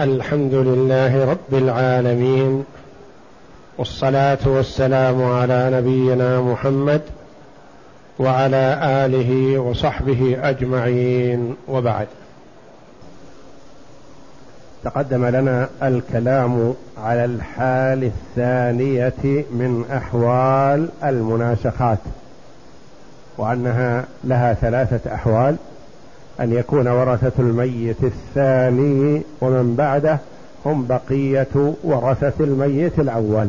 الحمد لله رب العالمين والصلاة والسلام على نبينا محمد وعلى آله وصحبه أجمعين وبعد. تقدم لنا الكلام على الحال الثانية من أحوال المناسخات وأنها لها ثلاثة أحوال. أن يكون ورثة الميت الثاني ومن بعده هم بقية ورثة الميت الأول.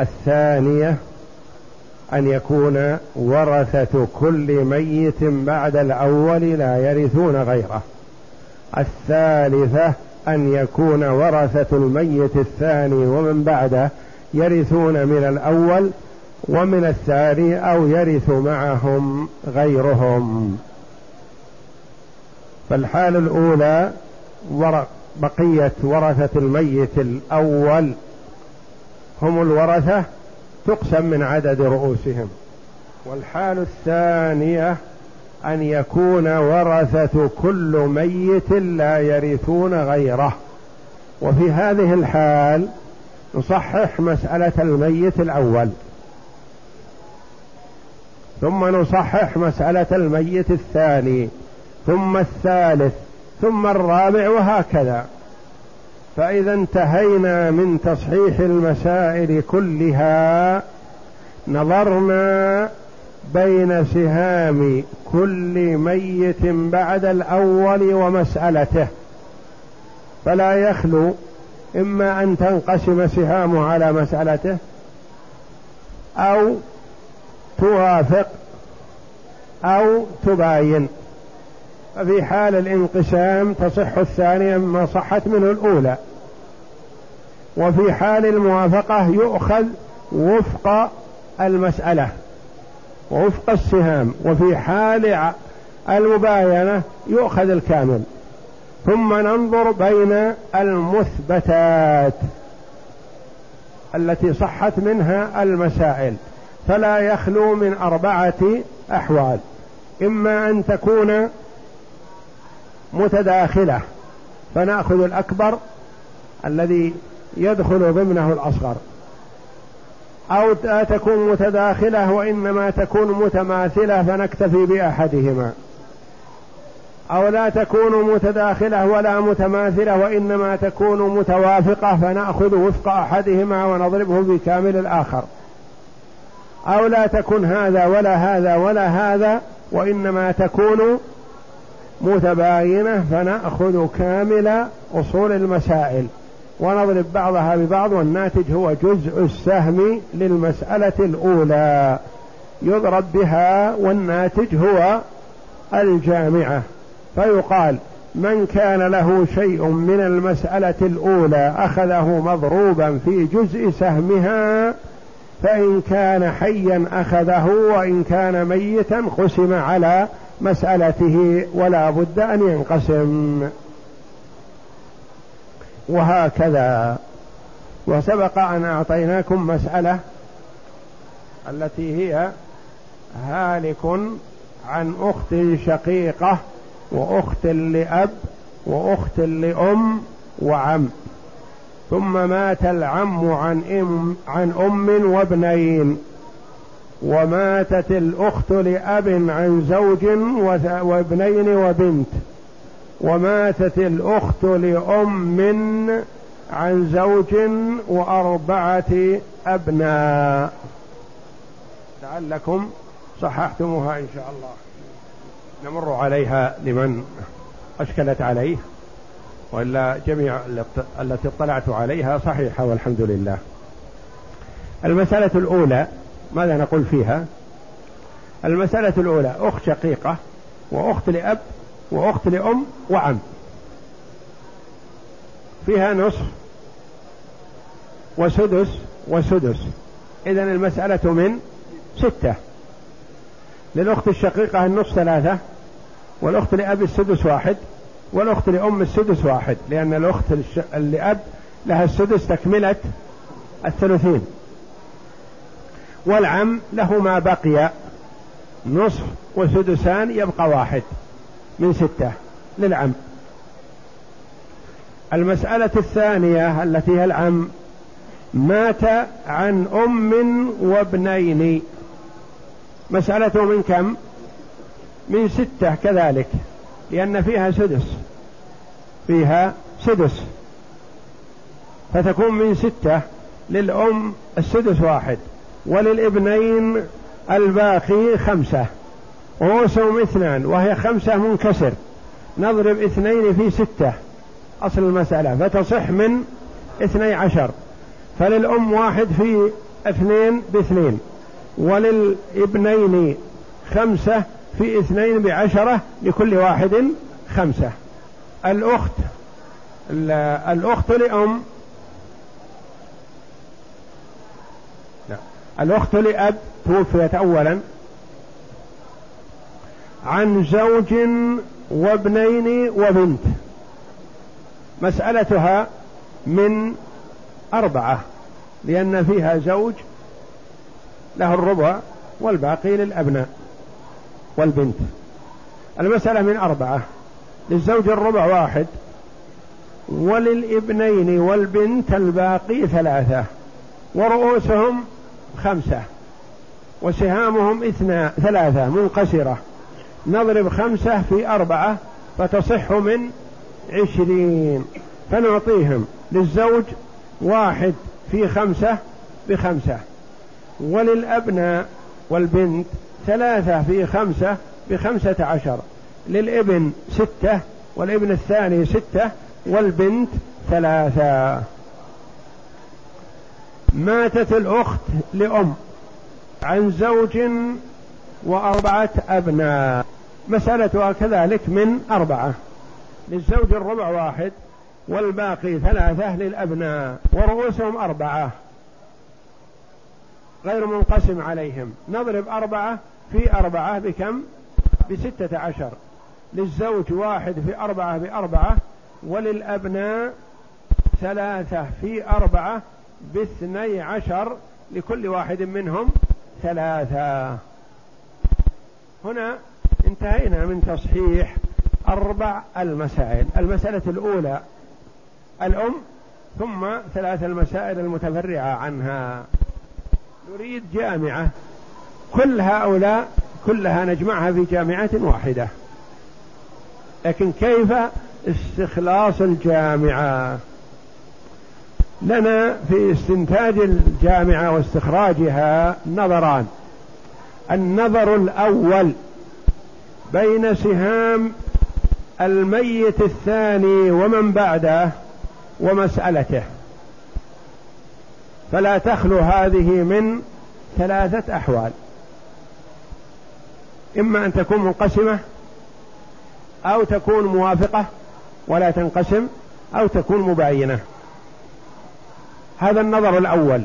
الثانية أن يكون ورثة كل ميت بعد الأول لا يرثون غيره. الثالثة أن يكون ورثة الميت الثاني ومن بعده يرثون من الأول ومن الثاني أو يرث معهم غيرهم. فالحال الأولى بقية ورثة الميت الأول. هم الورثة تقسم من عدد رؤوسهم. والحال الثانية أن يكون ورثة كل ميت لا يرثون غيره. وفي هذه الحال نصحح مسألة الميت الأول. ثم نصحح مسألة الميت الثاني. ثم الثالث ثم الرابع وهكذا. فإذا انتهينا من تصحيح المسائل كلها نظرنا بين سهام كل ميت بعد الأول ومسألته. فلا يخلو إما أن تنقسم سهامه على مسألته أو توافق أو تباين. ففي حال الانقسام تصح الثانية مما صحت منه الأولى. وفي حال الموافقة يؤخذ وفق المسألة ووفق السهام. وفي حال المباينة يؤخذ الكامل. ثم ننظر بين المثبتات التي صحت منها المسائل. فلا يخلو من أربعة أحوال. إما أن تكون متداخلة فنأخذ الأكبر الذي يدخل ضمنه الأصغر. أو لا تكون متداخلة وإنما تكون متماثلة فنكتفي بأحدهما. أو لا تكون متداخلة ولا متماثلة وإنما تكون متوافقة فنأخذ وفق أحدهما ونضربه بكامل الآخر. أو لا تكن هذا ولا هذا ولا هذا وإنما تكون متباينة فنأخذ كامل أصول المسائل ونضرب بعضها ببعض والناتج هو جزء السهم للمسألة الأولى. يضرب بها والناتج هو الجامعة. فيقال من كان له شيء من المسألة الأولى أخذه مضروبا في جزء سهمها فإن كان حيا أخذه وإن كان ميتا قسم على مسألته ولا بد أن ينقسم. وهكذا. وسبق أن أعطيناكم مسألة التي هي هالك عن أخت شقيقة وأخت لأب وأخت لأم وعم. ثم مات العم عن أم عن أم وابنين. وماتت الأخت لأب عن زوج وابنين وبنت. وماتت الأخت لأم عن زوج وأربعة أبناء. لعلكم صححتموها إن شاء الله. نمر عليها لمن أشكلت عليه وإلا جميع التي اطلعت عليها صحيحة والحمد لله. المسألة الأولى ماذا نقول فيها؟ المسألة الأولى أخت شقيقة وأخت لأب وأخت لأم وعم. فيها نصف وسدس وسدس. إذا المسألة من ستة. للأخت الشقيقة النصف ثلاثة والأخت لأب السدس واحد والأخت لأم السدس واحد لأن الأخت لأب لها السدس تكملة الثلثين والعم له ما بقي نصف وسدسان يبقى واحد من ستة للعم. المسألة الثانية التي هي العم مات عن أم وابنين. مسألته من كم؟ من ستة كذلك لأن فيها سدس فيها سدس. فتكون من ستة للأم السدس واحد. وللابنين الباقي خمسة. رؤوسهم اثنان وهي خمسة منكسر. نضرب اثنين في ستة. أصل المسألة. فتصح من اثني عشر. فللأم واحد في اثنين باثنين. وللابنين خمسة في اثنين بعشرة لكل واحد خمسة. الأخت الأخت لأم الأخت لأب توفيت أولا عن زوج وابنين وبنت مسألتها من أربعة لأن فيها زوج له الربع والباقي للأبناء والبنت. المسألة من أربعة للزوج الربع واحد وللابنين والبنت الباقي ثلاثة ورؤوسهم خمسة وسهامهم اثنا ثلاثة منقسرة نضرب خمسة في أربعة فتصح من عشرين. فنعطيهم للزوج واحد في خمسة بخمسة. وللأبناء والبنت ثلاثة في خمسة بخمسة عشر. للابن ستة والابن الثاني ستة والبنت ثلاثة. ماتت الأخت لأم عن زوج وأربعة أبناء. مسألتها كذلك من أربعة. للزوج الربع واحد والباقي ثلاثة للأبناء ورؤوسهم أربعة. غير منقسم عليهم. نضرب أربعة في أربعة بكم؟ بستة عشر. للزوج واحد في أربعة بأربعة وللأبناء ثلاثة في أربعة باثني عشر لكل واحد منهم ثلاثة. هنا انتهينا من تصحيح أربع المسائل. المسألة الأولى الأم ثم ثلاث المسائل المتفرعة عنها. نريد جامعة. كل هؤلاء كلها نجمعها في جامعة واحدة. لكن كيف استخلاص الجامعة؟ لنا في استنتاج الجامعة واستخراجها نظران. النظر الأول بين سهام الميت الثاني ومن بعده ومسألته. فلا تخلو هذه من ثلاثة أحوال. إما أن تكون منقسمة أو تكون موافقة ولا تنقسم أو تكون مباينة. هذا النظر الأول.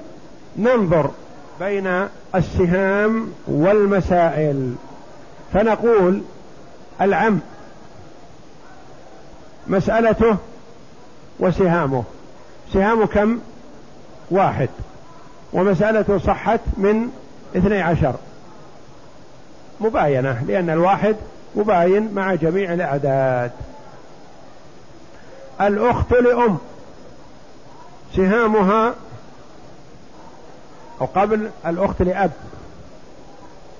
ننظر بين السهام والمسائل. فنقول العم مسألته وسهامه. سهام كم؟ واحد. ومسألته صحت من اثني عشر. مباينة لأن الواحد مباين مع جميع الأعداد. الأخت لأم. سهامها أو قبل الأخت لأب.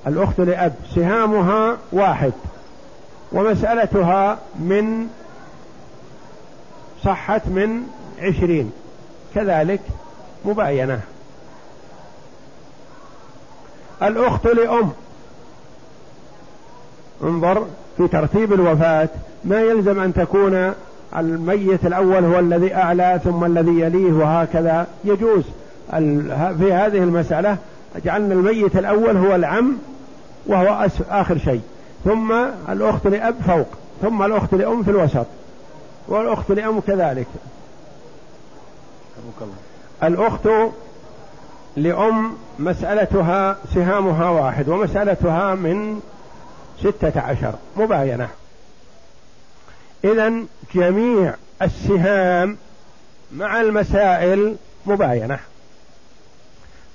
الأخت لأب. سهامها واحد. ومسألتها من صحت من عشرين. كذلك مباينة. الأخت لأم. انظر في ترتيب الوفاة. ما يلزم أن تكون الميت الأول هو الذي أعلى ثم الذي يليه وهكذا يجوز. في هذه المسألة جعلنا الميت الأول هو العم وهو آخر شيء. ثم الأخت لأب فوق ثم الأخت لأم في الوسط والأخت لأم كذلك. الأخت لأم مسألتها سهامها واحد ومسألتها من ستة عشر مباينة. إذا جميع السهام مع المسائل مباينة.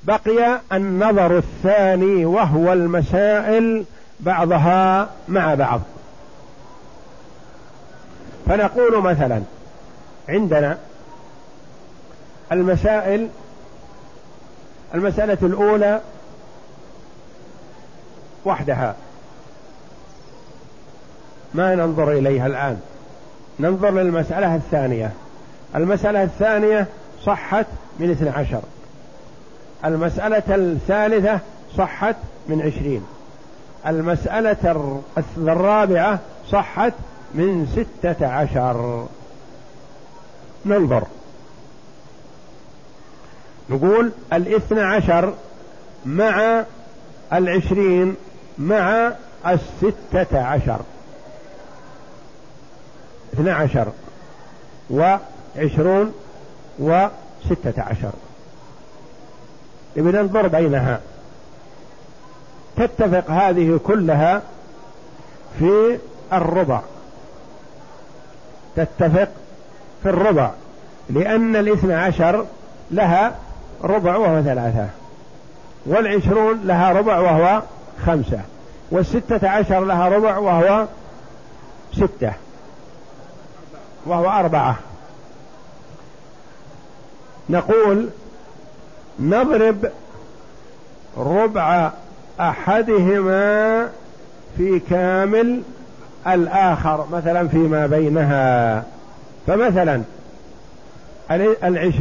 بقي النظر الثاني وهو المسائل بعضها مع بعض. فنقول مثلا عندنا المسائل المسألة الأولى وحدها. ما ننظر إليها الآن؟ ننظر للمسألة الثانية. المسألة الثانية صحت من اثنى عشر. المسألة الثالثة صحت من عشرين. المسألة الرابعة صحت من ستة عشر. ننظر. نقول الاثنى عشر مع العشرين مع الستة عشر. اثنى عشر وعشرون وستة عشر. إذا ننظر بينها. تتفق هذه كلها في الربع. تتفق في الربع لأن الاثنى عشر لها ربع وهو ثلاثة والعشرون لها ربع وهو خمسة والستة عشر لها ربع وهو ستة. وهو أربعة. نقول نضرب ربع أحدهما في كامل الآخر مثلا فيما بينها. فمثلا العش...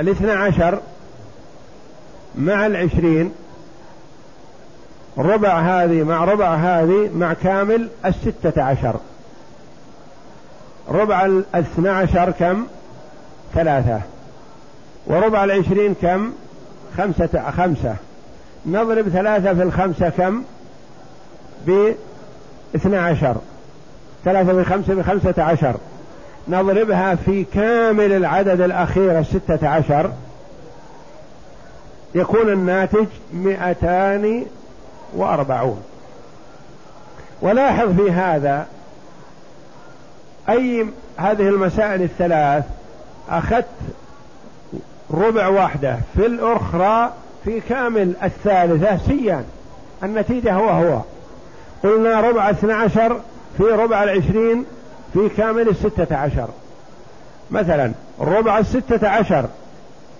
الاثنى عشر مع العشرين ربع هذه مع ربع هذه مع كامل الستة عشر. ربع الاثنى عشر كم؟ ثلاثة. وربع العشرين كم؟ خمسة خمسة. نضرب ثلاثة في الخمسة كم؟ باثنى عشر. ثلاثة في خمسة بخمسة عشر. نضربها في كامل العدد الأخير الستة عشر. يكون الناتج مئتان وأربعون. ولاحظ في هذا أي هذه المسائل الثلاث؟ أخذت ربع واحدة في الأخرى في كامل الثالثة سيان النتيجة هو هو. قلنا ربع اثنى عشر في ربع العشرين في كامل الستة عشر. مثلا ربع الستة عشر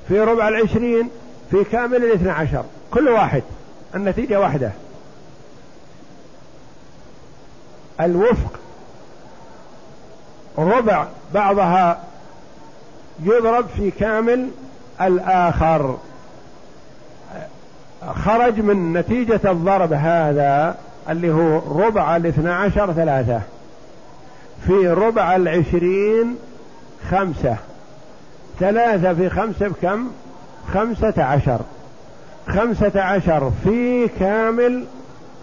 في ربع العشرين في كامل الاثنى عشر. كل واحد. النتيجة واحدة. الوفق. ربع بعضها يضرب في كامل الآخر. خرج من نتيجة الضرب هذا اللي هو ربع الاثنى عشر ثلاثة في ربع العشرين خمسة. ثلاثة في خمسة بكم؟ خمسة عشر. خمسة عشر في كامل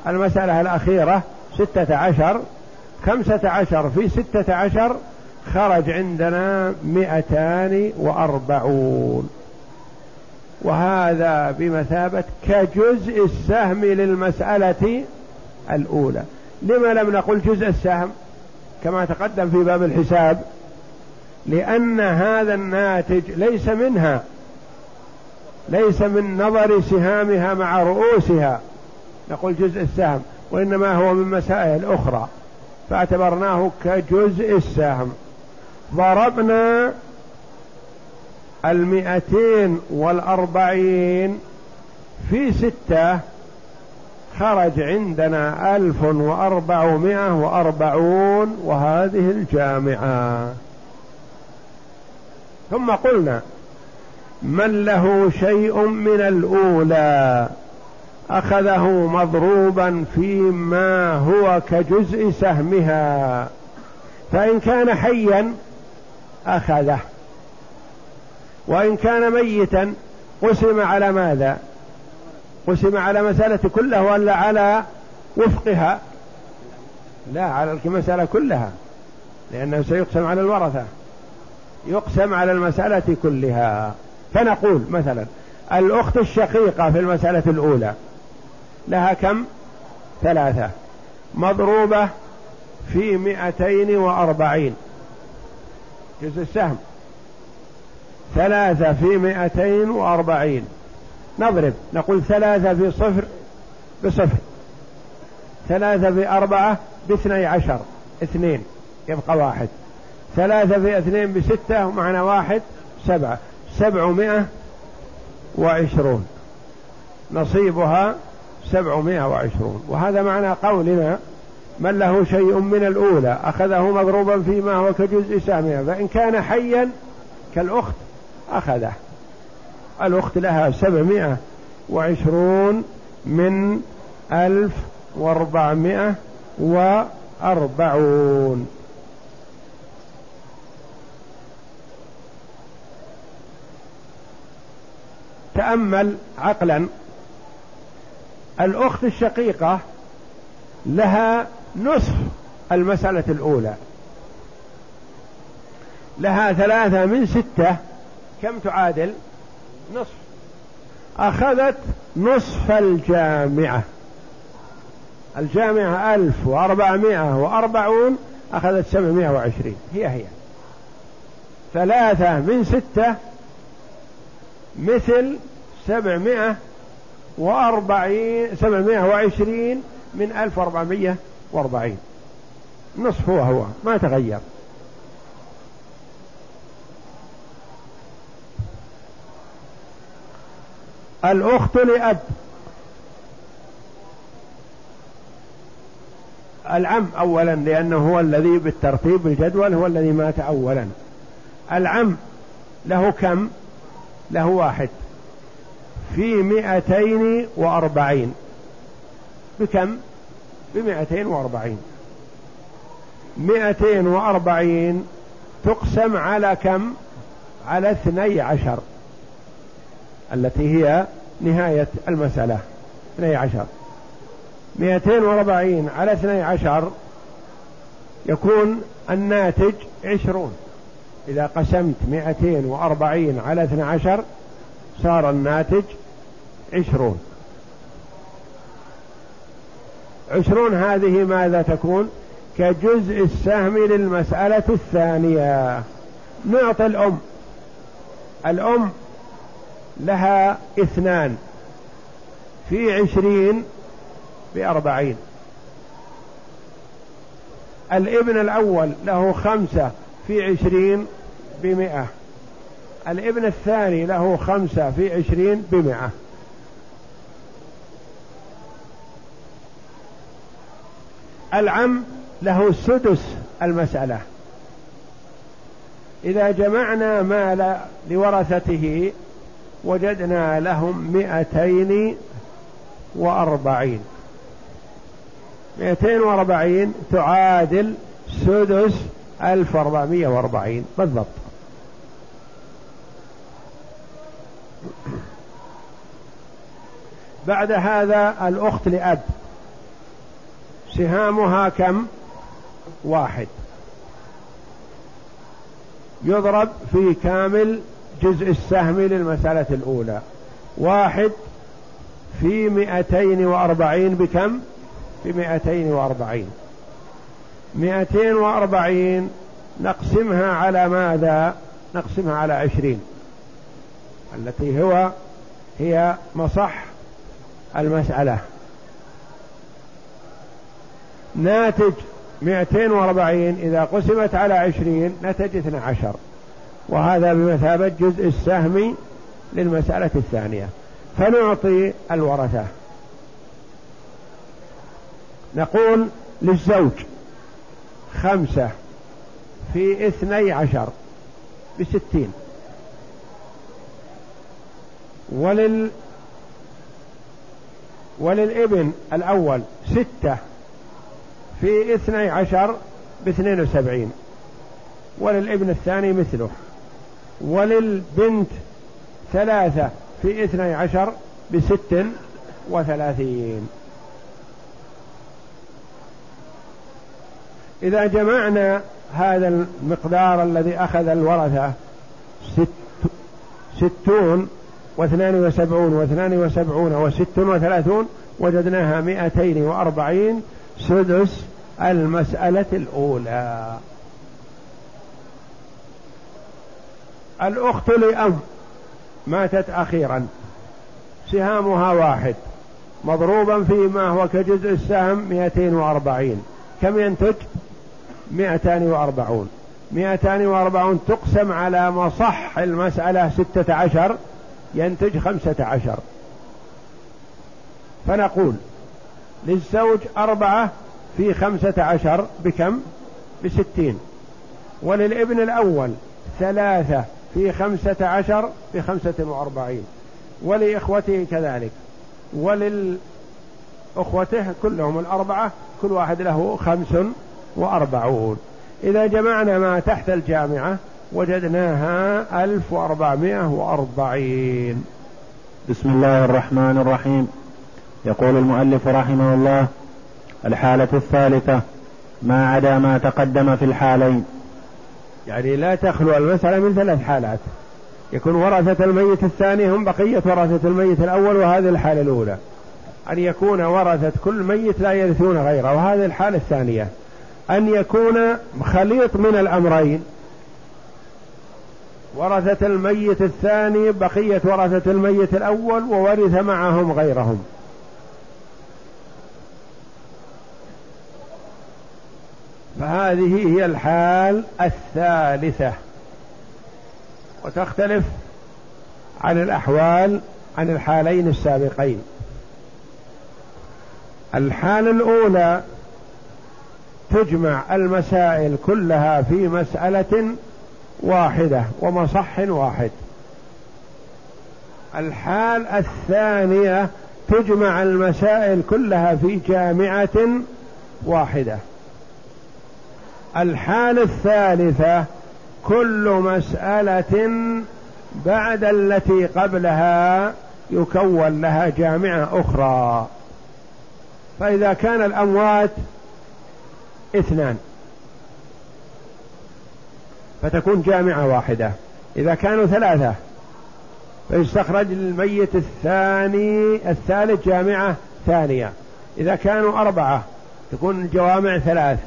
المسألة الأخيرة ستة عشر. خمسة عشر في ستة عشر خرج عندنا مئتان وأربعون. وهذا بمثابة كجزء السهم للمسألة الأولى. لما لم نقل جزء السهم؟ كما تقدم في باب الحساب. لأن هذا الناتج ليس منها. ليس من نظر سهامها مع رؤوسها. نقول جزء السهم وإنما هو من مسائل أخرى. فاعتبرناه كجزء السهم. ضربنا المئتين والأربعين في ستة خرج عندنا ألف وأربعمائة وأربعون وهذه الجامعة. ثم قلنا من له شيء من الأولى؟ أخذه مضروبا فيما هو كجزء سهمها. فإن كان حيا أخذه. وإن كان ميتا قسم على ماذا؟ قسم على مسألة كلها ولا على وفقها؟ لا على المسألة كلها لأنه سيقسم على الورثة. يقسم على المسألة كلها. فنقول مثلا الأخت الشقيقة في المسألة الأولى. لها كم؟ ثلاثة. مضروبة في مئتين وأربعين. جزء السهم. ثلاثة في مئتين وأربعين. نضرب. نقول ثلاثة في صفر بصفر. ثلاثة في أربعة باثني عشر. اثنين. يبقى واحد. ثلاثة في اثنين بستة ومعنى واحد سبعة. سبعمائة وعشرون. نصيبها سبعمائة وعشرون. وهذا معنى قولنا من له شيء من الأولى أخذه مضروبا فيما هو كجزء سامها فإن كان حيا كالأخت أخذه. الأخت لها سبعمائة وعشرون من ألف وأربعمائة وأربعون. تأمل عقلا الأخت الشقيقة لها نصف المسألة الأولى. لها ثلاثة من ستة كم تعادل؟ نصف. أخذت نصف الجامعة. الجامعة ألف وأربعمائة وأربعون أخذت سبعمائة وعشرين. هي هي. ثلاثة من ستة مثل سبعمائة وأربعين سبعمائة وعشرين من ألف وأربعمائة وأربعين. نصف هو هو ما تغير. الأخت لأب. العم أولا لأنه هو الذي بالترتيب الجدول هو الذي مات أولا. العم له كم؟ له واحد. في مئتين وأربعين. بكم؟ بمئتين وأربعين. مئتين وأربعين تقسم على كم؟ على اثني عشر التي هي نهاية المسألة. اثني عشر. مئتين وأربعين على اثني عشر يكون الناتج عشرون. إذا قسمت مئتين وأربعين على اثني عشر صار الناتج عشرون. عشرون هذه ماذا تكون؟ كجزء السهم للمسألة الثانية. نعطي الأم. الأم لها اثنان. في عشرين بأربعين. الابن الأول له خمسة في عشرين بمئة. الابن الثاني له خمسة في عشرين بمئة. العم له سدس المسألة. إذا جمعنا مال لورثته وجدنا لهم مئتين وأربعين. مئتين وأربعين تعادل سدس ألف وأربعمائة وأربعين. بالضبط. بعد هذا الأخت لأب. سهامها كم؟ واحد. يضرب في كامل جزء السهم للمسألة الأولى. واحد في مئتين وأربعين بكم؟ بمئتين وأربعين. مئتين وأربعين نقسمها على ماذا؟ نقسمها على عشرين. التي هو هي مصح المسألة. ناتج 240 إذا قسمت على 20 نتج 12 وهذا بمثابة جزء السهم للمسألة الثانية. فنعطي الورثة. نقول للزوج خمسة في اثني عشر بستين. ولل وللإبن الأول ستة في اثني عشر باثنين وسبعين. وللابن الثاني مثله. وللبنت ثلاثة في اثني عشر بست وثلاثين. إذا جمعنا هذا المقدار الذي أخذ الورثة ست ستون واثنان وسبعون واثنان وسبعون وست وثلاثون وجدناها مئتين وأربعين سدس المسألة الأولى. الأخت لأم ماتت أخيرا. سهامها واحد. مضروبا فيما هو كجزء السهم 240 كم ينتج؟ 240 مئتان وأربعون تقسم على مصح المسألة ستة عشر ينتج خمسة عشر. فنقول للزوج أربعة في خمسة عشر بكم؟ بستين. وللابن الأول ثلاثة في خمسة عشر بخمسة وأربعين. ولإخوته كذلك. وللأخوته كلهم الأربعة كل واحد له خمس وأربعون. إذا جمعنا ما تحت الجامعة وجدناها ألف وأربعمائة وأربعين. بسم الله الرحمن الرحيم. يقول المؤلف رحمه الله الحالة الثالثة ما عدا ما تقدم في الحالين. يعني لا تخلو المسألة من ثلاث حالات. يكون ورثة الميت الثاني هم بقية ورثة الميت الأول وهذه الحالة الأولى. أن يكون ورثة كل ميت لا يرثون غيره وهذه الحالة الثانية. أن يكون خليط من الأمرين. ورثة الميت الثاني بقية ورثة الميت الأول وورث معهم غيرهم. فهذه هي الحال الثالثة. وتختلف عن الأحوال عن الحالين السابقين. الحالة الأولى تجمع المسائل كلها في مسألة واحدة ومصح واحد. الحال الثانية تجمع المسائل كلها في جامعة واحدة. الحال الثالثة كل مسألة بعد التي قبلها يكون لها جامعة أخرى. فإذا كان الأموات اثنان فتكون جامعة واحدة. إذا كانوا ثلاثة فيستخرج الميت الثاني الثالث جامعة ثانية. إذا كانوا أربعة تكون الجوامع ثلاث.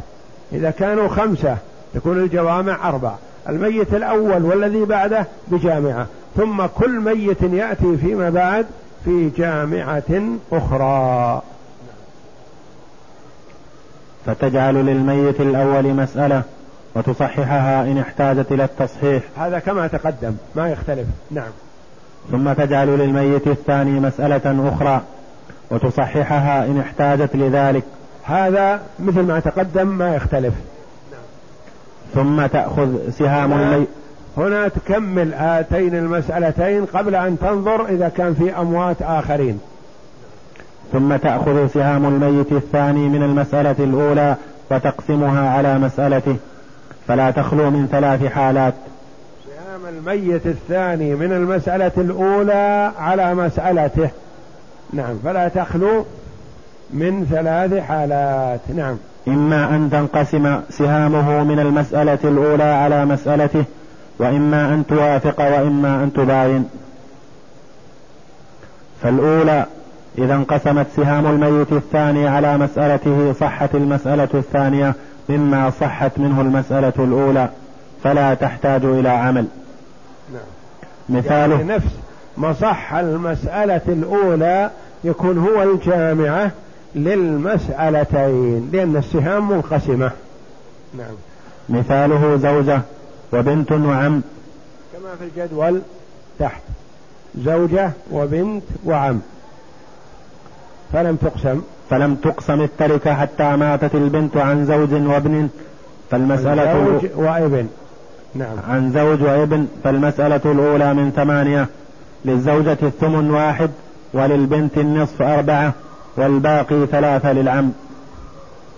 إذا كانوا خمسة تكون الجوامع أربع الميت الأول والذي بعده بجامعة. ثم كل ميت يأتي فيما بعد في جامعة أخرى. فتجعل للميت الأول مسألة وتصححها إن احتاجت إلى التصحيح. هذا كما تقدم ما يختلف. نعم. ثم تجعل للميت الثاني مسألة أخرى وتصححها إن احتاجت لذلك. هذا مثل ما تقدم ما يختلف. ثم تأخذ سهام الميت هنا تكمل هاتين المسألتين قبل أن تنظر إذا كان في أموات آخرين. ثم تأخذ سهام الميت الثاني من المسألة الأولى وتقسمها على مسألته. فلا تخلو من ثلاث حالات. سهام الميت الثاني من المسألة الأولى على مسألته. نعم فلا تخلو. من ثلاث حالات. نعم. إما أن تنقسم سهامه من المسألة الأولى على مسألته وإما أن توافق وإما أن تباين. فالأولى إذا انقسمت سهام الميت الثاني على مسألته صحت المسألة الثانية مما صحت منه المسألة الأولى فلا تحتاج إلى عمل. نعم. مثاله. يعني نفس مصح المسألة الأولى يكون هو الجامعة للمسألتين لأن السهام منقسمة. نعم. مثاله زوجة وبنت وعم. كما في الجدول تحت. زوجة وبنت وعم. فلم تقسم. فلم تقسم التركة حتى ماتت البنت عن زوج وابن فالمسألة زوج وابن. نعم. عن زوج وابن فالمسألة الأولى من ثمانية. للزوجة الثمن واحد وللبنت النصف أربعة. والباقي ثلاثة للعم.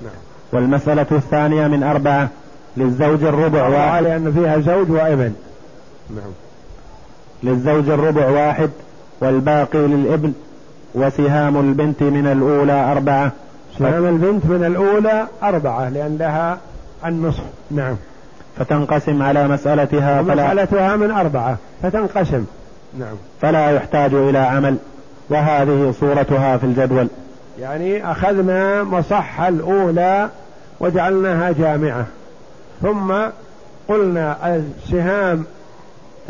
نعم. والمسألة الثانية من أربعة للزوج الربع واحد. لأن فيها زوج وابن. نعم. للزوج الربع واحد والباقي للابن. وسهام البنت من الأولى أربعة. سهام البنت من الأولى أربعة لأن لها النصف. نعم. فتنقسم على مسألتها مسألتها من أربعة فتنقسم. نعم. فلا يحتاج إلى عمل. وهذه صورتها في الجدول. يعني أخذنا مصح الأولى وجعلناها جامعة. ثم قلنا السهام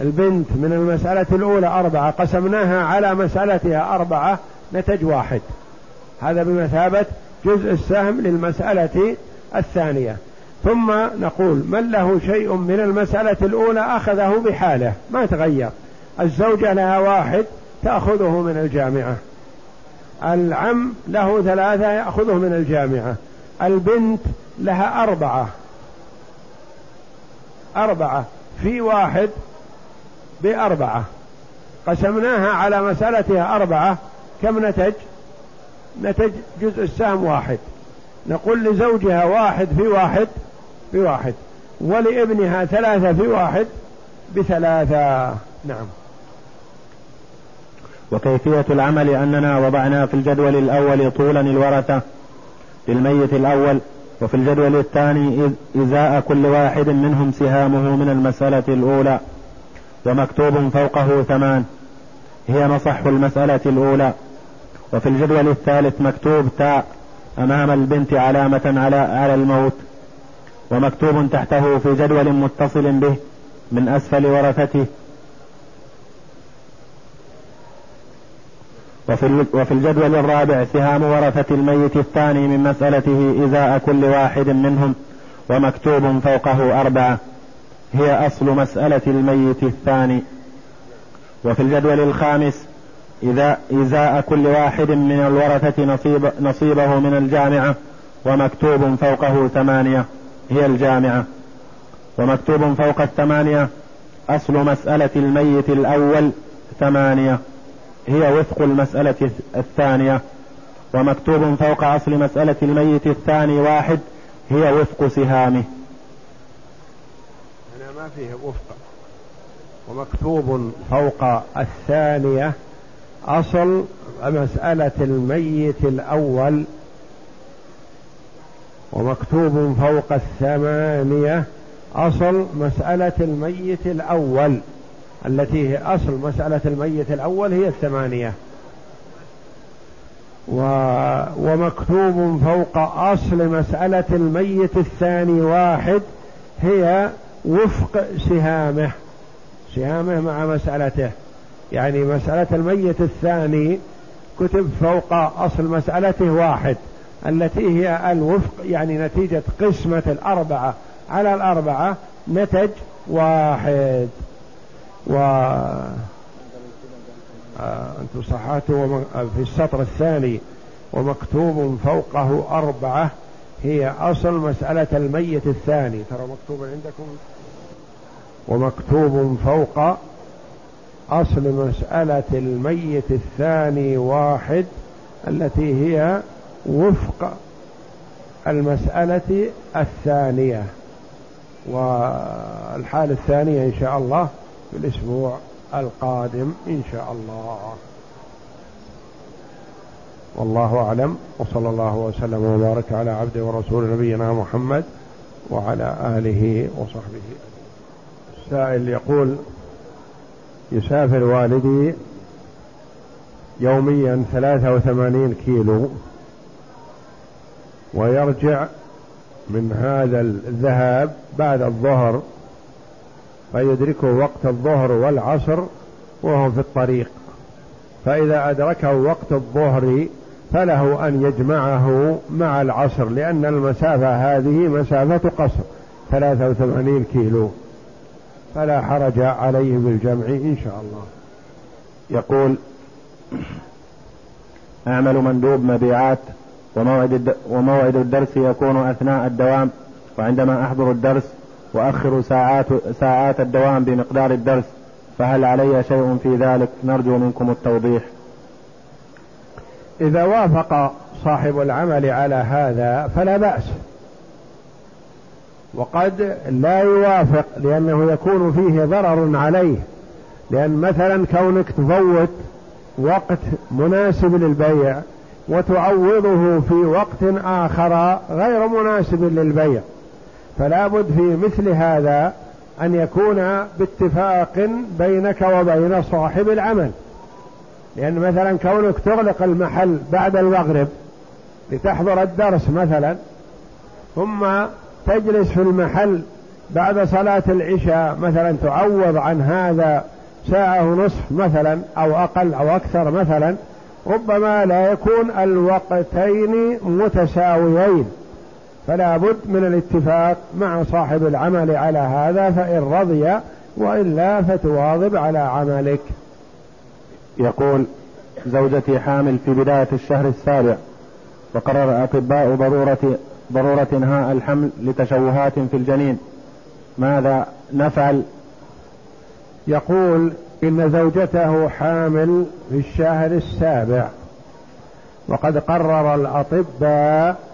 البنت من المسألة الأولى أربعة قسمناها على مسألتها أربعة نتج واحد. هذا بمثابة جزء السهم للمسألة الثانية. ثم نقول من له شيء من المسألة الأولى أخذه بحاله؟ ما تغير. الزوجة لها واحد تأخذه من الجامعة. العم له ثلاثة يأخذه من الجامعة. البنت لها أربعة. أربعة. في واحد بأربعة. قسمناها على مسألتها أربعة. كم نتج؟ نتج جزء السهم واحد. نقول لزوجها واحد في واحد بواحد ولابنها ثلاثة في واحد بثلاثة. نعم. وكيفية العمل أننا وضعنا في الجدول الأول طولا الورثة للميت الأول وفي الجدول الثاني إزاء كل واحد منهم سهامه من المسألة الأولى ومكتوب فوقه ثمان. هي نصح المسألة الأولى. وفي الجدول الثالث مكتوب تاء أمام البنت علامة على على الموت. ومكتوب تحته في جدول متصل به من أسفل ورثته. وفي وفي الجدول الرابع سهام ورثة الميت الثاني من مسألته إزاء كل واحد منهم ومكتوب فوقه أربعة. هي أصل مسألة الميت الثاني. وفي الجدول الخامس إذا إزاء كل واحد من الورثة نصيب نصيبه من الجامعة ومكتوب فوقه ثمانية. هي الجامعة. ومكتوب فوق الثمانية أصل مسألة الميت الأول ثمانية. هي وفق المسألة الثانية ومكتوب فوق أصل مسألة الميت الثاني واحد هي وفق سهامه. أنا ما فيه وفق. ومكتوب فوق الثانية أصل مسألة الميت الأول. ومكتوب فوق الثمانية أصل مسألة الميت الأول. التي هي أصل مسألة الميت الأول هي الثمانية. و... ومكتوب فوق أصل مسألة الميت الثاني واحد هي وفق سهامه. سهامه مع مسألته. يعني مسألة الميت الثاني كتب فوق أصل مسألته واحد التي هي الوفق يعني نتيجة قسمة الأربعة. على الأربعة نتج واحد. و آه أنتم صححتوا في السطر الثاني ومكتوب فوقه أربعة هي أصل مسألة الميت الثاني. ترى مكتوب عندكم؟ ومكتوب فوق أصل مسألة الميت الثاني واحد التي هي وفق المسألة الثانية. والحال الثانية إن شاء الله في الأسبوع القادم إن شاء الله. والله أعلم. وصلى الله وسلم وبارك على عبده ورسول نبينا محمد وعلى آله وصحبه. السائل يقول يسافر والدي يوميا ثلاثة وثمانين كيلو ويرجع من هذا الذهاب بعد الظهر فيدركه وقت الظهر والعصر وهو في الطريق. فإذا أدركه وقت الظهر فله أن يجمعه مع العصر لأن المسافة هذه مسافة قصر 83 كيلو. فلا حرج عليه بالجمع إن شاء الله. يقول أعمل مندوب مبيعات وموعد, وموعد الدرس يكون أثناء الدوام وعندما أحضر الدرس وأخر ساعات, ساعات الدوام بمقدار الدرس فهل علي شيء في ذلك؟ نرجو منكم التوضيح. إذا وافق صاحب العمل على هذا فلا بأس. وقد لا يوافق لأنه يكون فيه ضرر عليه. لأن مثلا كونك تفوت وقت مناسب للبيع وتعوضه في وقت آخر غير مناسب للبيع. فلا بد في مثل هذا أن يكون باتفاق بينك وبين صاحب العمل. لأن مثلا كونك تغلق المحل بعد المغرب لتحضر الدرس مثلا ثم تجلس في المحل بعد صلاة العشاء مثلا تعوض عن هذا ساعة ونصف مثلا أو أقل أو أكثر مثلا ربما لا يكون الوقتين متساويين. فلا بد من الاتفاق مع صاحب العمل على هذا فإن رضي وإلا فتواظب على عملك. يقول زوجتي حامل في بداية الشهر السابع وقرر الأطباء ضرورة ضرورة إنهاء الحمل لتشوهات في الجنين. ماذا نفعل؟ يقول إن زوجته حامل في الشهر السابع وقد قرر الأطباء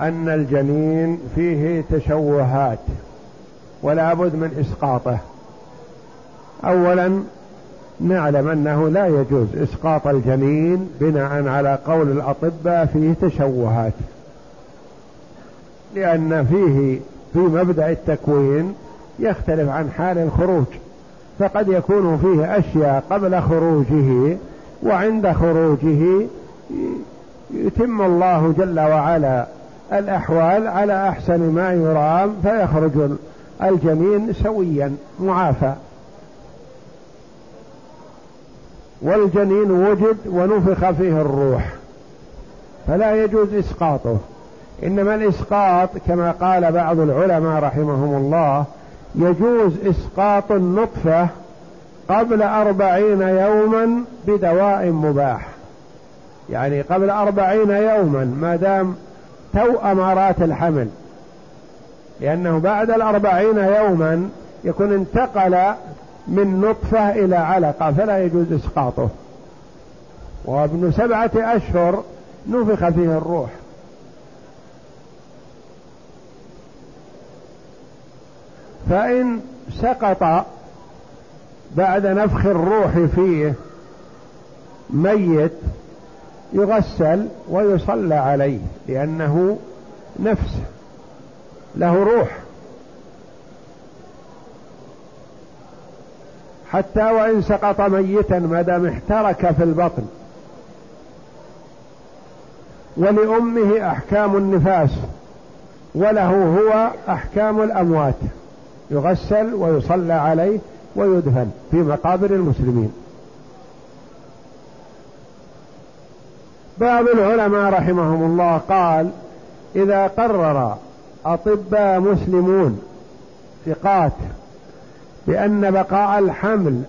أن الجنين فيه تشوهات ولا بد من إسقاطه. أولا نعلم أنه لا يجوز إسقاط الجنين بناء على قول الأطباء فيه تشوهات لأن فيه في مبدأ التكوين يختلف عن حال الخروج فقد يكون فيه أشياء قبل خروجه وعند خروجه يتم الله جل وعلا الأحوال على أحسن ما يرام فيخرج الجنين سويا معافى. والجنين وجد ونفخ فيه الروح فلا يجوز إسقاطه. إنما الإسقاط كما قال بعض العلماء رحمهم الله يجوز إسقاط النطفة قبل أربعين يوما بدواء مباح. يعني قبل أربعين يوما ما دام تو أمارات الحمل. لأنه بعد الأربعين يوما يكون انتقل من نطفة إلى علقة فلا يجوز إسقاطه. وابن سبعة أشهر نفخ فيه الروح. فإن سقط بعد نفخ الروح فيه ميت يغسل ويصلى عليه لأنه نفس له روح. حتى وإن سقط ميتا ما دام احترك في البطن. ولأمه أحكام النفاس وله هو أحكام الأموات. يغسل ويصلى عليه ويدفن في مقابر المسلمين. بعض العلماء رحمهم الله قال إذا قرر أطباء مسلمون ثقات بأن بقاء الحمل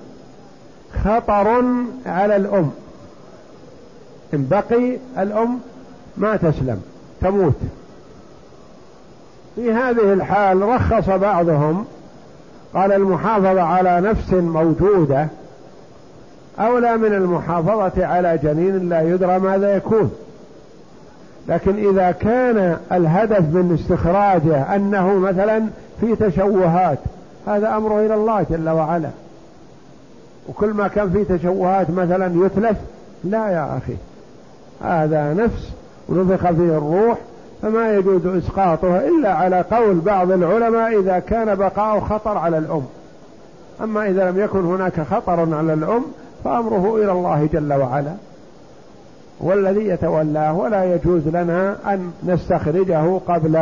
خطر على الأم إن بقي الأم ما تسلم تموت. في هذه الحال رخص بعضهم قال المحافظة على نفس موجودة أولى من المحافظة على جنين لا يدرى ماذا يكون. لكن إذا كان الهدف من استخراجه أنه مثلا في تشوهات هذا أمره إلى الله جل وعلا. وكل ما كان فيه تشوهات مثلا يتلف لا يا أخي هذا نفس ونفخ فيه الروح فما يجوز إسقاطه إلا على قول بعض العلماء إذا كان بقاء خطر على الأم. أما إذا لم يكن هناك خطر على الأم فأمره إلى الله جل وعلا. والذي يتولاه ولا يجوز لنا أن نستخرجه قبل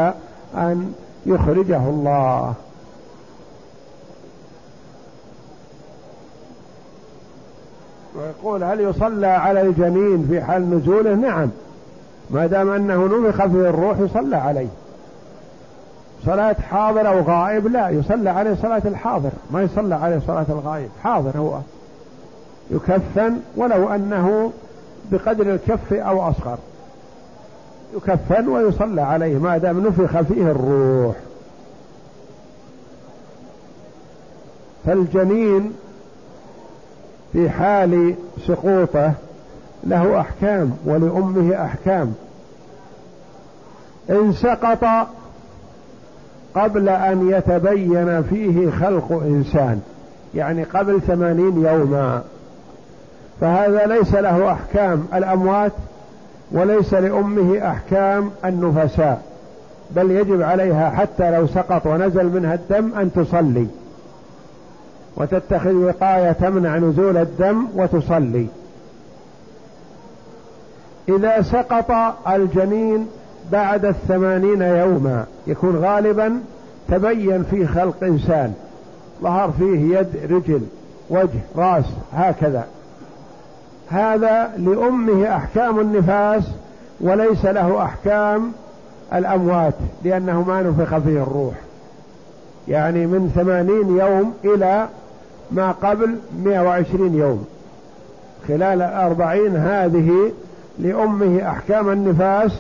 أن يخرجه الله. ويقول هل يصلى على الجنين في حال نزوله؟ نعم. ما دام أنه نفخ فيه الروح يصلى عليه. صلاة حاضر أو غائب لا يصلى عليه صلاة الحاضر ما يصلى عليه صلاة الغائب حاضر هو. يكفن ولو أنه بقدر الكف أو أصغر. يكفن ويصلى عليه ما دام نفخ فيه الروح. فالجنين في حال سقوطه له أحكام ولأمه أحكام. إن سقط قبل أن يتبين فيه خلق إنسان يعني قبل ثمانين يوما. فهذا ليس له أحكام الأموات وليس لأمه أحكام النفساء بل يجب عليها حتى لو سقط ونزل منها الدم أن تصلي. وتتخذ وقاية تمنع نزول الدم وتصلي. إذا سقط الجنين بعد الثمانين يوما يكون غالبا تبين فيه خلق إنسان ظهر فيه يد رجل وجه رأس هكذا. هذا لأمه أحكام النفاس وليس له أحكام الأموات لأنه ما نفخ فيه الروح. يعني من ثمانين يوم إلى ما قبل مئة وعشرين يوم. خلال الأربعين هذه لأمه أحكام النفاس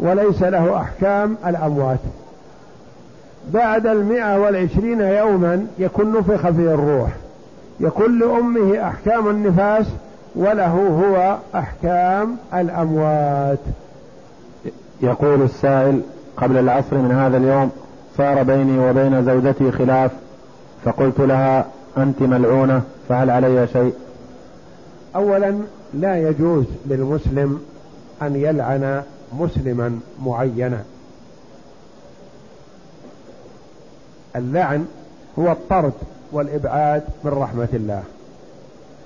وليس له أحكام الأموات. بعد المئة والعشرين يوما يكون نفخ فيه الروح. يكون لأمه أحكام النفاس وله هو أحكام الأموات. يقول السائل قبل العصر من هذا اليوم صار بيني وبين زوجتي خلاف فقلت لها أنت ملعونة فهل علي شيء؟ أولا لا يجوز للمسلم أن يلعن مسلما معينا. اللعن هو الطرد والإبعاد من رحمة الله.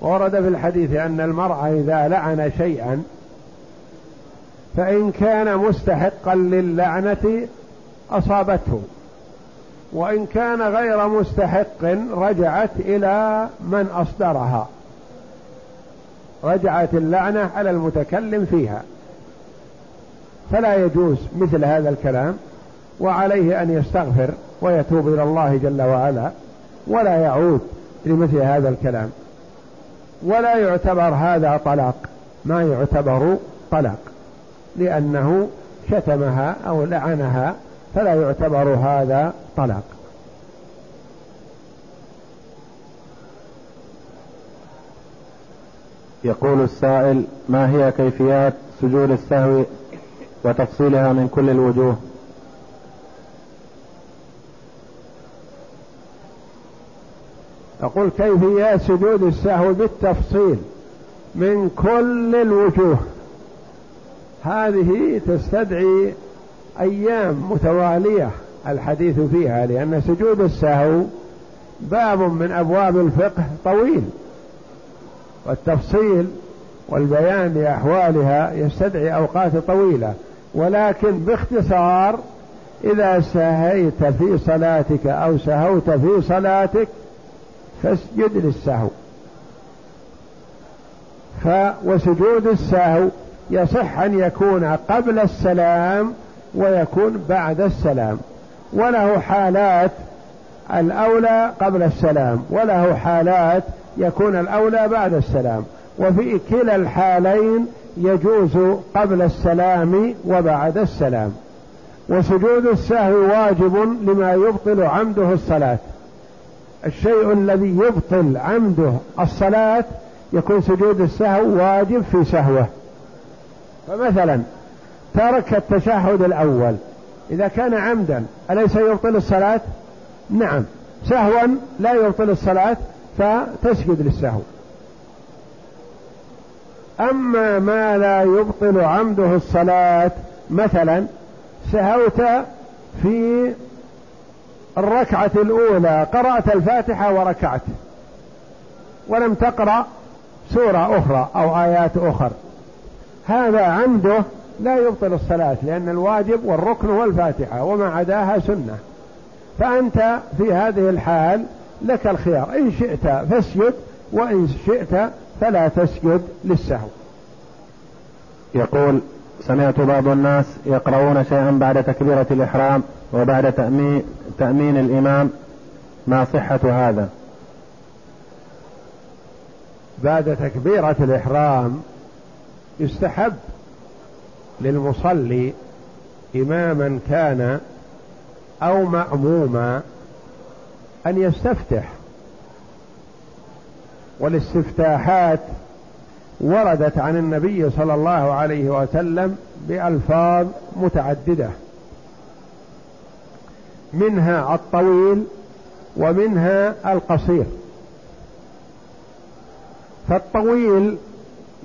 ورد في الحديث أن المرأة إذا لعن شيئا فإن كان مستحقا للعنة أصابته وإن كان غير مستحق رجعت إلى من أصدرها رجعت اللعنة على المتكلم فيها. فلا يجوز مثل هذا الكلام وعليه أن يستغفر ويتوب إلى الله جل وعلا ولا يعود لمثل هذا الكلام. ولا يعتبر هذا طلاق ما يعتبر طلاق لأنه شتمها أو لعنها فلا يعتبر هذا طلاق. يقول السائل ما هي كيفيات سجود السهو وتفصيلها من كل الوجوه؟ أقول كيفيات سجود السهو بالتفصيل من كل الوجوه. هذه تستدعي أيام متوالية الحديث فيها لأن سجود السهو باب من أبواب الفقه طويل والتفصيل والبيان لأحوالها يستدعي أوقات طويلة. ولكن باختصار إذا سهيت في صلاتك أو سهوت في صلاتك فاسجد للسهو. ف وسجود السهو يصح أن يكون قبل السلام ويكون بعد السلام. وله حالات الأولى قبل السلام وله حالات يكون الأولى بعد السلام. وفي كلا الحالين يجوز قبل السلام وبعد السلام. وسجود السهو واجب لما يبطل عمده الصلاة. الشيء الذي يبطل عمده الصلاة يكون سجود السهو واجب في سهوة. فمثلا ترك التشهد الأول. إذا كان عمدا أليس يبطل الصلاة؟ نعم. سهوا لا يبطل الصلاة فتسجد للسهو. أما ما لا يبطل عمده الصلاة مثلا سهوت في الركعة الأولى قرأت الفاتحة وركعت. ولم تقرأ سورة أخرى أو آيات أخر. هذا عنده لا يبطل الصلاة لأن الواجب والركن هو الفاتحة وما عداها سنة. فأنت في هذه الحال لك الخيار. إن شئت فاسجد وإن شئت فلا تسجد للسهو. يقول سمعت بعض الناس يقرؤون شيئا بعد تكبيرة الإحرام وبعد تأمين, تأمين الإمام ما صحة هذا؟ بعد تكبيرة الإحرام يستحب للمصلي إماما كان أو مأموما أن يستفتح والاستفتاحات وردت عن النبي صلى الله عليه وسلم بألفاظ متعددة. منها الطويل ومنها القصير. فالطويل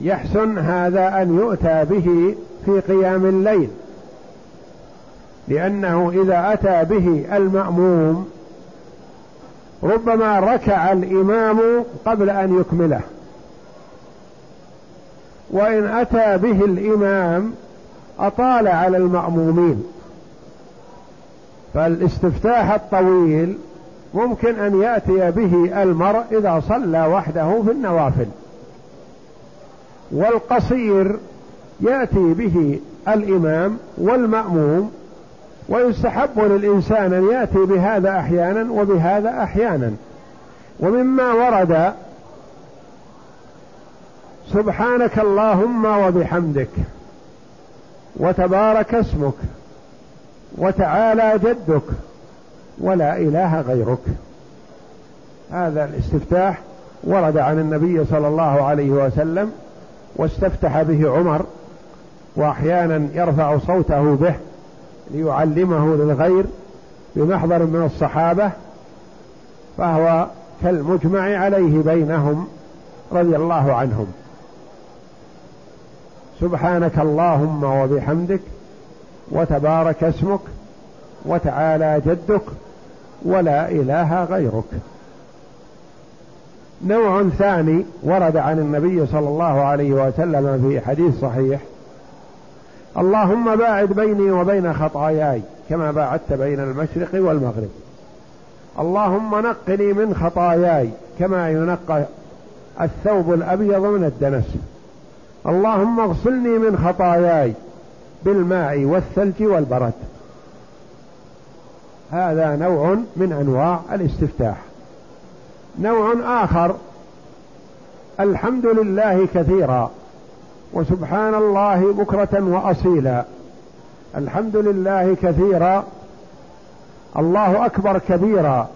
يحسن هذا أن يؤتى به في قيام الليل لأنه إذا أتى به المأموم ربما ركع الإمام قبل أن يكمله. وإن أتى به الإمام أطال على المأمومين. فالاستفتاح الطويل ممكن أن يأتي به المرء إذا صلى وحده في النوافل. والقصير يأتي به الإمام والمأموم ويستحب للإنسان أن يأتي بهذا أحيانا وبهذا أحيانا. ومما ورد سبحانك اللهم وبحمدك وتبارك اسمك وتعالى جدك ولا إله غيرك. هذا الاستفتاح ورد عن النبي صلى الله عليه وسلم واستفتح به عمر وأحيانا يرفع صوته به ليعلمه للغير بمحضر من الصحابة فهو كالمجمع عليه بينهم رضي الله عنهم. سبحانك اللهم وبحمدك وتبارك اسمك وتعالى جدك ولا إله غيرك. نوع ثاني ورد عن النبي صلى الله عليه وسلم في حديث صحيح اللهم باعد بيني وبين خطاياي كما باعدت بين المشرق والمغرب. اللهم نقني من خطاياي كما ينقى الثوب الأبيض من الدنس. اللهم اغسلني من خطاياي بالماء والثلج والبرد. هذا نوع من أنواع الاستفتاح. نوع آخر. الحمد لله كثيرا وسبحان الله بكرة وأصيلا. الحمد لله كثيرا. الله أكبر كبيرا.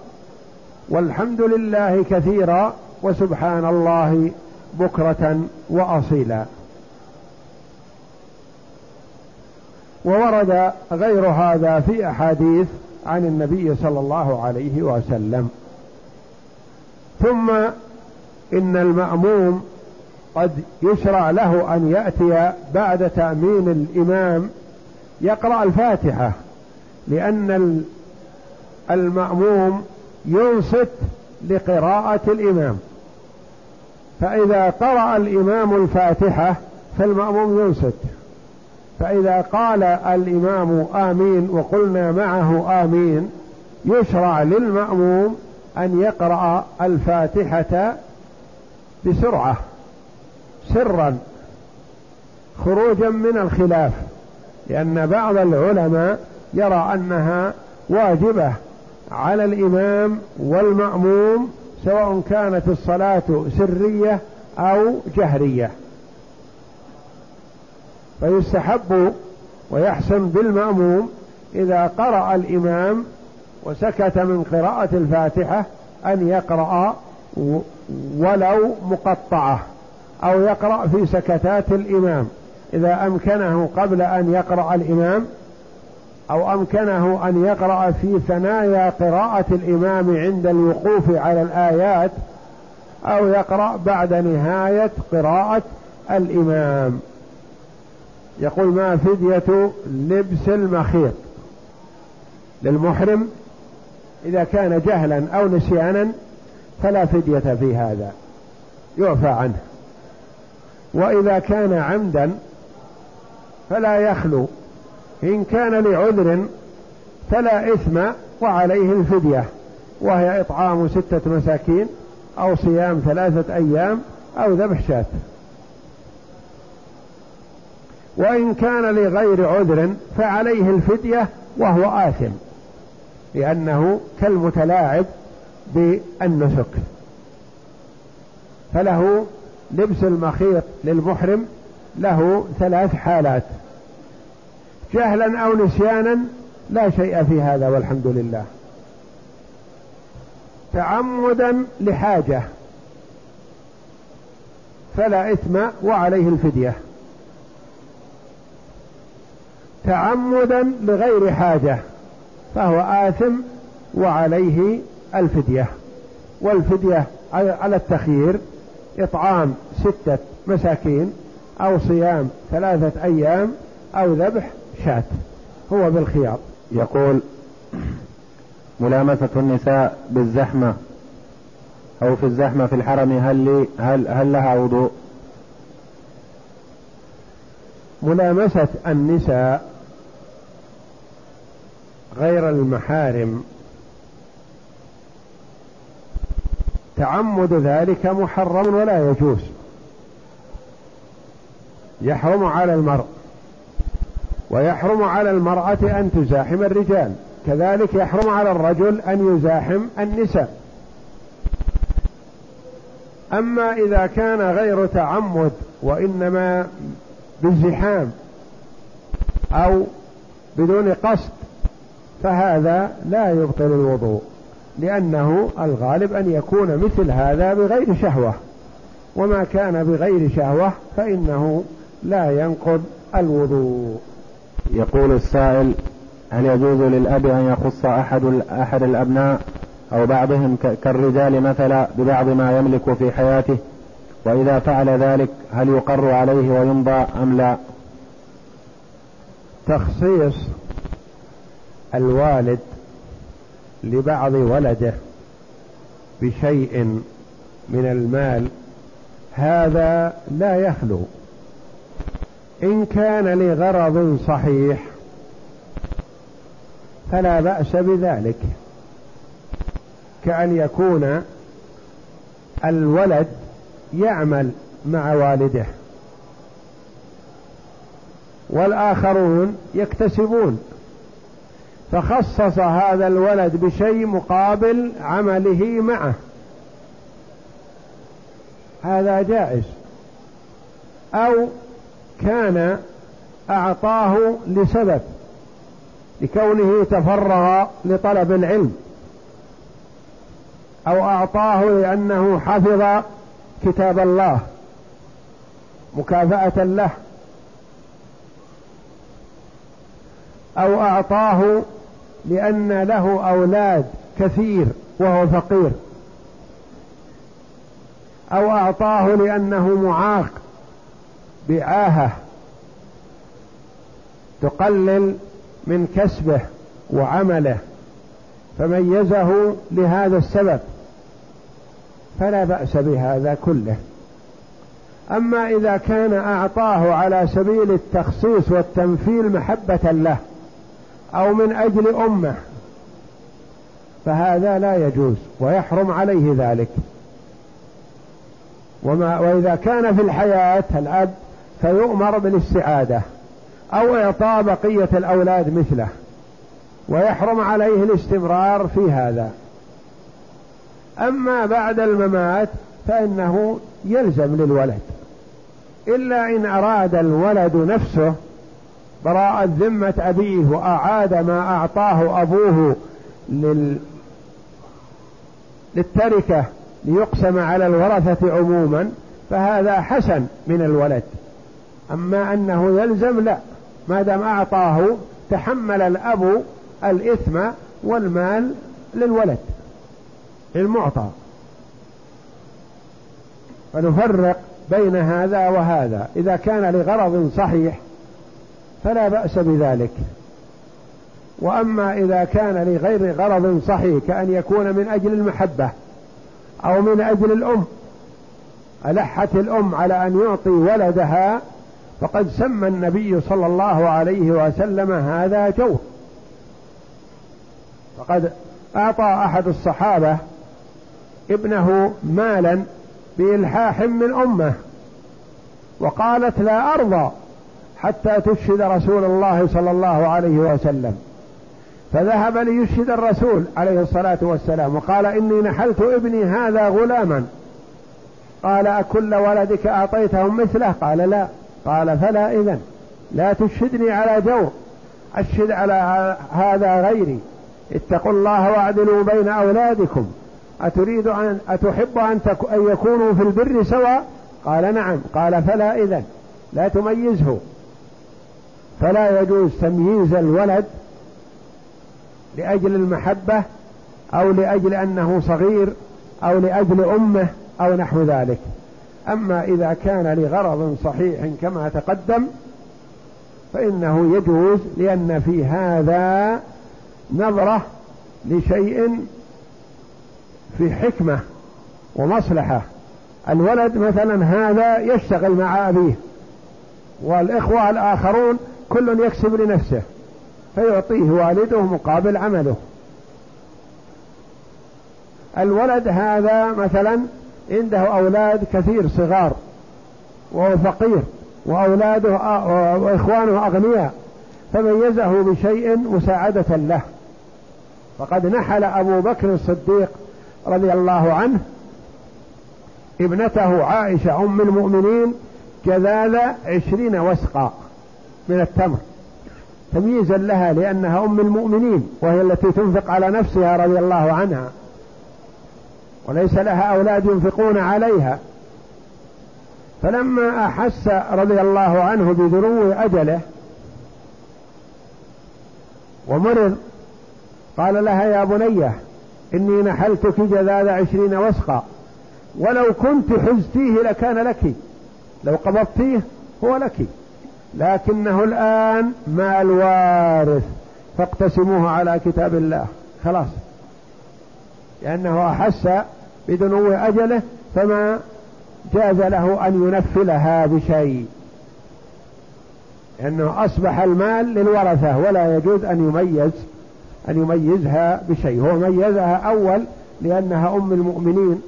والحمد لله كثيرا وسبحان الله بكرة وأصيلا. وورد غير هذا في أحاديث عن النبي صلى الله عليه وسلم. ثم إن المأموم قد يشرع له أن يأتي بعد تأمين الإمام يقرأ الفاتحة لأن المأموم ينصت لقراءة الإمام. فإذا قرأ الإمام الفاتحة فالمأموم ينصت. فإذا قال الإمام آمين وقلنا معه آمين يشرع للمأموم أن يقرأ الفاتحة بسرعة سرا خروجا من الخلاف لأن بعض العلماء يرى أنها واجبة على الإمام والمأموم سواء كانت الصلاة سرية أو جهرية. فيستحب ويحسن بالمأموم إذا قرأ الإمام وسكت من قراءة الفاتحة أن يقرأ ولو مقطعة أو يقرأ في سكتات الإمام. إذا أمكنه قبل أن يقرأ الإمام أو أمكنه أن يقرأ في ثنايا قراءة الإمام عند الوقوف على الآيات أو يقرأ بعد نهاية قراءة الإمام. يقول ما فدية لبس المخيط للمحرم إذا كان جهلا أو نسيانا فلا فدية في هذا يعفى عنه. وإذا كان عمدا فلا يخلو إن كان لعذر فلا إثم وعليه الفدية وهي إطعام ستة مساكين أو صيام ثلاثة أيام أو ذبح شاة. وإن كان لغير عذر فعليه الفدية وهو آثم لأنه كالمتلاعب بالنسك. فله لبس المخيط للمحرم له ثلاث حالات جهلا أو نسيانا لا شيء في هذا والحمد لله. تعمدا لحاجة فلا إثم وعليه الفدية. تعمدا لغير حاجة فهو آثم وعليه الفدية. والفدية على التخيير إطعام ستة مساكين أو صيام ثلاثة أيام أو ذبح شاة. هو بالخيار. يقول ملامسة النساء بالزحمة أو في الزحمة في الحرم هل لي هل هل لها وضوء؟ ملامسة النساء غير المحارم. تعمد ذلك محرم ولا يجوز. يحرم على المرء ويحرم على المرأة أن تزاحم الرجال. كذلك يحرم على الرجل أن يزاحم النساء. أما إذا كان غير تعمد وإنما بالزحام أو بدون قصد فهذا لا يبطل الوضوء لأنه الغالب أن يكون مثل هذا بغير شهوة. وما كان بغير شهوة فإنه لا ينقض الوضوء. يقول السائل هل يجوز للأب أن يخص أحد أحد الأبناء أو بعضهم كالرجال مثلا ببعض ما يملك في حياته؟ وإذا فعل ذلك هل يقر عليه ويمضى أم لا؟ تخصيص الوالد لبعض ولده بشيء من المال هذا لا يخلو. إن كان لغرض صحيح فلا بأس بذلك كأن يكون الولد يعمل مع والده والآخرون يكتسبون. فخصص هذا الولد بشيء مقابل عمله معه. هذا جائز. أو كان أعطاه لسبب لكونه تفرغ لطلب العلم. أو أعطاه لأنه حفظ كتاب الله مكافأة له. أو أعطاه لأن له أولاد كثير وهو فقير. أو أعطاه لأنه معاق بعاهة تقلل من كسبه وعمله فميزه لهذا السبب. فلا بأس بهذا كله. أما إذا كان أعطاه على سبيل التخصيص والتمثيل محبة له أو من أجل أمة. فهذا لا يجوز ويحرم عليه ذلك. وما وإذا كان في الحياة الأب فيؤمر بالاستعادة أو إعطاء بقية الأولاد مثله ويحرم عليه الاستمرار في هذا. أما بعد الممات فإنه يلزم للولد. إلا إن أراد الولد نفسه براءة ذمة أبيه وأعاد ما أعطاه أبوه لل... للتركة ليقسم على الورثة عموما فهذا حسن من الولد. أما أنه يلزم لا. ما دام أعطاه تحمل الأب الإثم والمال للولد المعطى فنفرق بين هذا وهذا. إذا كان لغرض صحيح فلا بأس بذلك. وأما إذا كان لغير غرض صحيح كأن يكون من أجل المحبة أو من أجل الأم ألحت الأم على أن يعطي ولدها فقد سمى النبي صلى الله عليه وسلم هذا جور. فقد أعطى أحد الصحابة ابنه مالا بإلحاح من أمه وقالت لا أرضى. حتى تشهد رسول الله صلى الله عليه وسلم. فذهب ليشهد الرسول عليه الصلاة والسلام وقال إني نحلت ابني هذا غلاما. قال أكل ولدك أعطيتهم مثله؟ قال لا. قال فلا إذن. لا تشهدني على جور أشهد على هذا غيري. اتقوا الله وأعدلوا بين أولادكم. أتريد أن أتحب أن, أن يكونوا في البر سواء قال نعم. قال فلا إذن. لا تميزه. فلا يجوز تمييز الولد لأجل المحبة أو لأجل أنه صغير أو لأجل أمه أو نحو ذلك. أما إذا كان لغرض صحيح كما تقدم فإنه يجوز لأن في هذا نظرة لشيء في حكمة ومصلحة. الولد مثلا هذا يشتغل مع أبيه والإخوة الآخرون كل يكسب لنفسه فيعطيه والده مقابل عمله. الولد هذا مثلا عنده أولاد كثير صغار وهو فقير وأولاده وإخوانه أغنياء فميزه بشيء مساعدة له. فقد نحل أبو بكر الصديق رضي الله عنه ابنته عائشة أم المؤمنين جذاذ عشرين وسقا. من التمر. تمييزا لها لأنها أم المؤمنين وهي التي تنفق على نفسها رضي الله عنها. وليس لها أولاد ينفقون عليها. فلما أحس رضي الله عنه بذنو أجله ومرض قال لها يا بنية إني نحلتك جذاذ عشرين وسقا. ولو كنت حزتيه لكان لك لو قبضتيه هو لك. لكنه الآن مال وارث فاقتسموه على كتاب الله. خلاص. لأنه أحس بدنو أجله فما جاز له أن ينفلها بشيء. لأنه أصبح المال للورثة ولا يجوز أن يميز أن يميزها بشيء. هو ميزها أول لأنها أم المؤمنين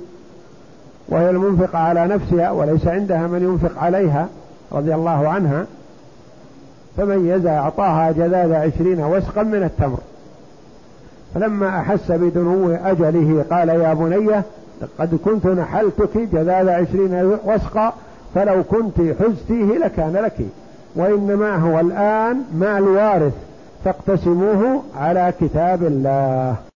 وهي المنفقة على نفسها وليس عندها من ينفق عليها رضي الله عنها. فميزها أعطاها جذاذ عشرين وسقا من التمر. فلما أحس بدنو أجله قال يا بنية قد كنت نحلتك جذاذ عشرين وسقا فلو كنت حزتيه لكان لك وإنما هو الآن مال وارث فاقتسموه على كتاب الله.